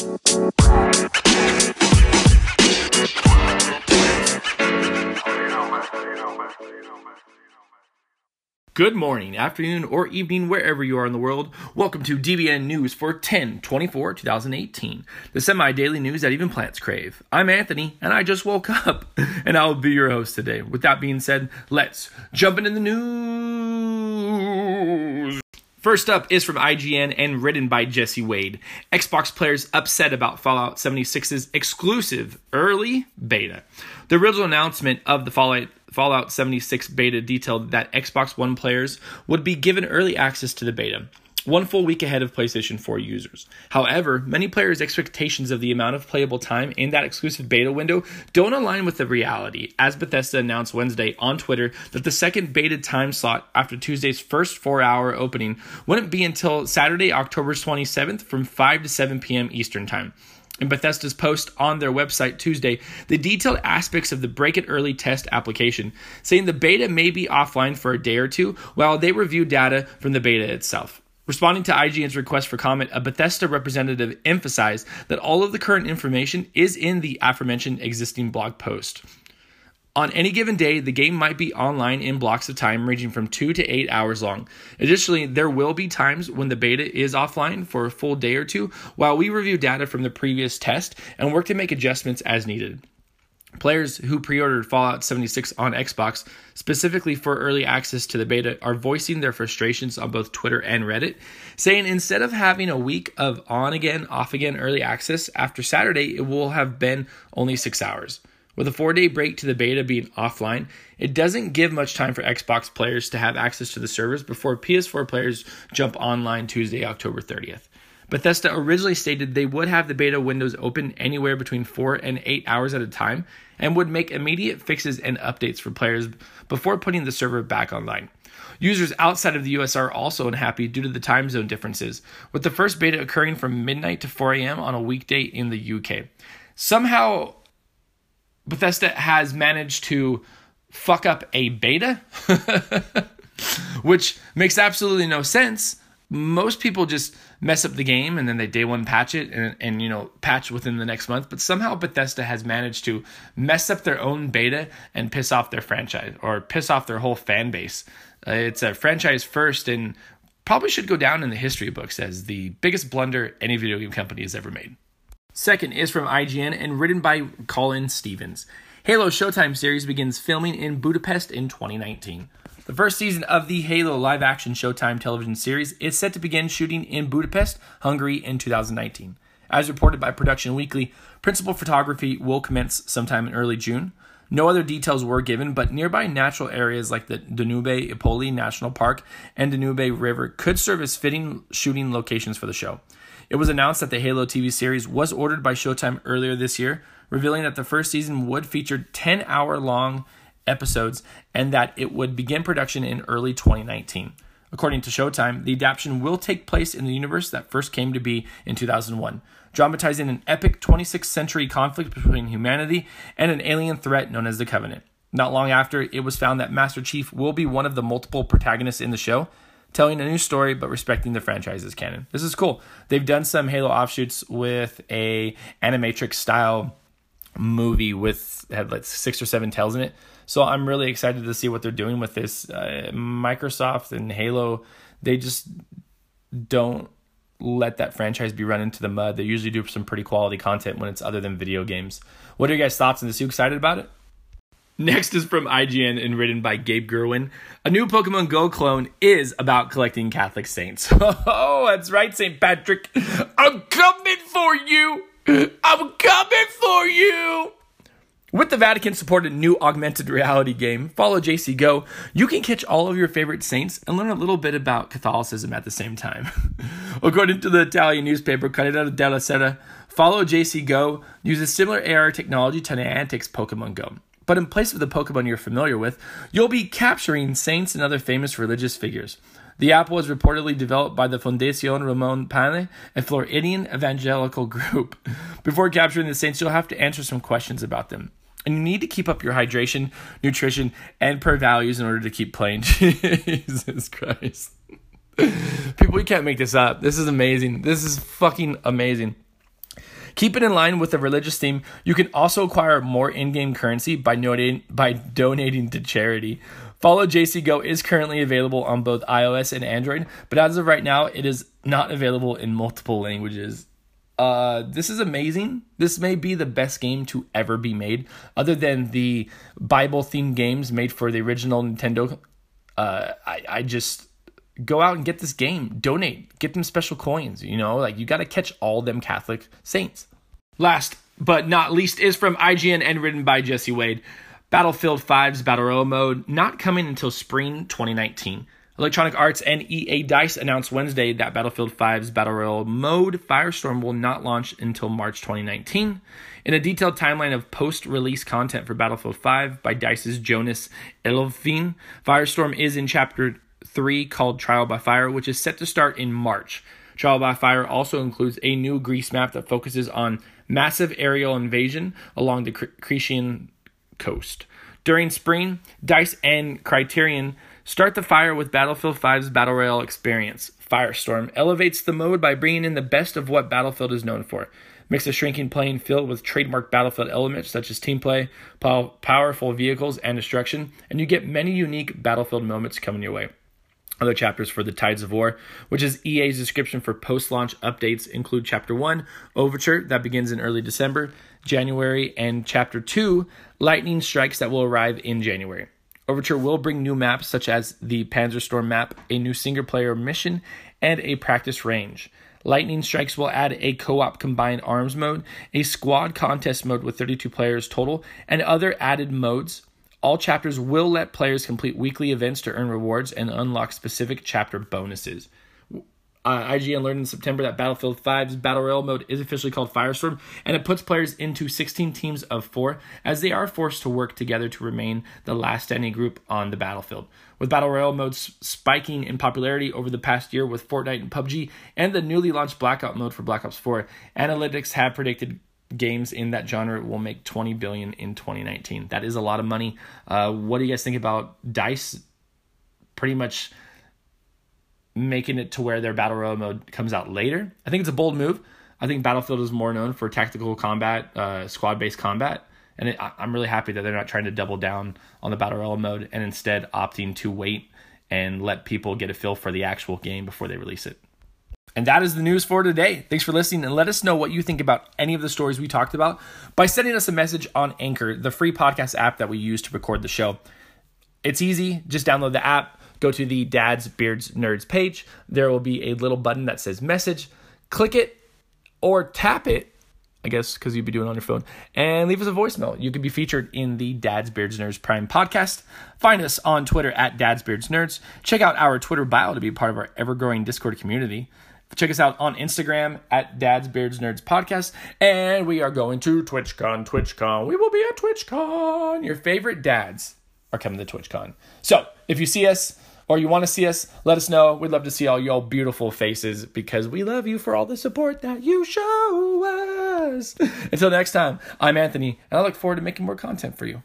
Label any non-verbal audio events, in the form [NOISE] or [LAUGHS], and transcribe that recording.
Good morning, afternoon, or evening, wherever you are in the world. Welcome to DBN News for 10 24 2018, the semi daily news that even plants crave. I'm Anthony, and I just woke up, [LAUGHS] and I'll be your host today. With that being said, let's jump into the news. First up is from IGN and written by Jesse Wade. Xbox players upset about Fallout 76's exclusive early beta. The original announcement of the Fallout Fallout 76 beta detailed that Xbox One players would be given early access to the beta, one full week ahead of PlayStation 4 users. However, many players' expectations of the amount of playable time in that exclusive beta window don't align with the reality, as Bethesda announced Wednesday on Twitter that the second beta time slot after Tuesday's first four hour opening wouldn't be until Saturday, October 27th from 5 to 7 p.m. Eastern Time. In Bethesda's post on their website Tuesday, the detailed aspects of the Break It Early test application, saying the beta may be offline for a day or two while they review data from the beta itself. Responding to IGN's request for comment, a Bethesda representative emphasized that all of the current information is in the aforementioned existing blog post. On any given day, the game might be online in blocks of time ranging from 2 to 8 hours long. Additionally, there will be times when the beta is offline for a full day or two while we review data from the previous test and work to make adjustments as needed. Players who pre ordered Fallout 76 on Xbox, specifically for early access to the beta, are voicing their frustrations on both Twitter and Reddit, saying instead of having a week of on again, off again early access, after Saturday it will have been only six hours. With a four day break to the beta being offline, it doesn't give much time for Xbox players to have access to the servers before PS4 players jump online Tuesday, October 30th. Bethesda originally stated they would have the beta windows open anywhere between 4 and 8 hours at a time and would make immediate fixes and updates for players before putting the server back online. Users outside of the US are also unhappy due to the time zone differences, with the first beta occurring from midnight to 4 a.m. on a weekday in the UK. Somehow, Bethesda has managed to fuck up a beta, [LAUGHS] which makes absolutely no sense. Most people just mess up the game and then they day one patch it and, and you know patch within the next month. But somehow Bethesda has managed to mess up their own beta and piss off their franchise or piss off their whole fan base. Uh, it's a franchise first and probably should go down in the history books as the biggest blunder any video game company has ever made. Second is from IGN and written by Colin Stevens. Halo Showtime series begins filming in Budapest in 2019. The first season of the Halo live action Showtime television series is set to begin shooting in Budapest, Hungary in 2019. As reported by Production Weekly, principal photography will commence sometime in early June. No other details were given, but nearby natural areas like the Danube Ipoly National Park and Danube River could serve as fitting shooting locations for the show. It was announced that the Halo TV series was ordered by Showtime earlier this year, revealing that the first season would feature 10 hour long episodes and that it would begin production in early 2019. According to Showtime, the adaptation will take place in the universe that first came to be in 2001, dramatizing an epic 26th century conflict between humanity and an alien threat known as the Covenant. Not long after, it was found that Master Chief will be one of the multiple protagonists in the show, telling a new story but respecting the franchise's canon. This is cool. They've done some Halo offshoots with a animatrix style movie with had like six or seven tales in it. So I'm really excited to see what they're doing with this. Uh, Microsoft and Halo, they just don't let that franchise be run into the mud. They usually do some pretty quality content when it's other than video games. What are your guys' thoughts on this? You excited about it? Next is from IGN and written by Gabe Gurwin. A new Pokemon Go clone is about collecting Catholic saints. [LAUGHS] Oh, that's right, St. Patrick. I'm coming for you. I'm coming for you. With the Vatican supported new augmented reality game, Follow JC Go, you can catch all of your favorite saints and learn a little bit about Catholicism at the same time. [LAUGHS] According to the Italian newspaper Corriere della Sera, Follow JC Go uses similar AR technology to Niantic's Pokemon Go. But in place of the Pokemon you're familiar with, you'll be capturing saints and other famous religious figures. The app was reportedly developed by the Fundación Ramon Pane, a Floridian evangelical group. [LAUGHS] Before capturing the saints, you'll have to answer some questions about them. And you need to keep up your hydration, nutrition, and prayer values in order to keep playing. [LAUGHS] Jesus Christ. [LAUGHS] People, you can't make this up. This is amazing. This is fucking amazing. Keep it in line with the religious theme. You can also acquire more in-game currency by donating by donating to charity. Follow JC Go is currently available on both iOS and Android, but as of right now, it is not available in multiple languages. Uh, this is amazing. This may be the best game to ever be made, other than the Bible themed games made for the original Nintendo. Uh, I, I just go out and get this game, donate, get them special coins. You know, like you got to catch all them Catholic saints. Last but not least is from IGN and written by Jesse Wade. Battlefield 5's Battle Royale mode not coming until spring 2019. Electronic Arts and EA Dice announced Wednesday that Battlefield 5's Battle Royale mode Firestorm will not launch until March 2019. In a detailed timeline of post release content for Battlefield 5 by Dice's Jonas Elfvin, Firestorm is in Chapter 3 called Trial by Fire, which is set to start in March. Trial by Fire also includes a new Greece map that focuses on massive aerial invasion along the Cretian coast. During spring, Dice and Criterion Start the fire with Battlefield 5's Battle Royale experience. Firestorm elevates the mode by bringing in the best of what Battlefield is known for. Mix a shrinking playing field with trademark Battlefield elements such as team play, powerful vehicles, and destruction, and you get many unique Battlefield moments coming your way. Other chapters for the Tides of War, which is EA's description for post launch updates, include Chapter 1, Overture, that begins in early December, January, and Chapter 2, Lightning Strikes, that will arrive in January. Overture will bring new maps such as the Panzerstorm map, a new single player mission, and a practice range. Lightning Strikes will add a co op combined arms mode, a squad contest mode with 32 players total, and other added modes. All chapters will let players complete weekly events to earn rewards and unlock specific chapter bonuses uh, IGN learned in September that Battlefield 5's Battle Royale mode is officially called Firestorm, and it puts players into 16 teams of four as they are forced to work together to remain the last standing group on the battlefield. With Battle Royale modes spiking in popularity over the past year with Fortnite and PUBG, and the newly launched Blackout mode for Black Ops 4, analytics have predicted games in that genre will make 20 billion in 2019. That is a lot of money. Uh, what do you guys think about Dice? Pretty much making it to where their battle royale mode comes out later. I think it's a bold move. I think Battlefield is more known for tactical combat, uh, squad based combat, and it, I'm really happy that they're not trying to double down on the battle royale mode and instead opting to wait and let people get a feel for the actual game before they release it. And that is the news for today. Thanks for listening and let us know what you think about any of the stories we talked about by sending us a message on Anchor, the free podcast app that we use to record the show. It's easy, just download the app go to the Dads, Beards, Nerds page. There will be a little button that says message. Click it or tap it, I guess, because you'd be doing it on your phone, and leave us a voicemail. You could be featured in the Dads, Beards, Nerds Prime podcast. Find us on Twitter at Dads, Beards, Nerds. Check out our Twitter bio to be part of our ever growing Discord community. Check us out on Instagram at Dad's Beards Nerds Podcast. And we are going to TwitchCon, TwitchCon. We will be at TwitchCon. Your favorite dads are coming to TwitchCon. So if you see us, or you want to see us, let us know. We'd love to see all your beautiful faces because we love you for all the support that you show us. Until next time, I'm Anthony, and I look forward to making more content for you.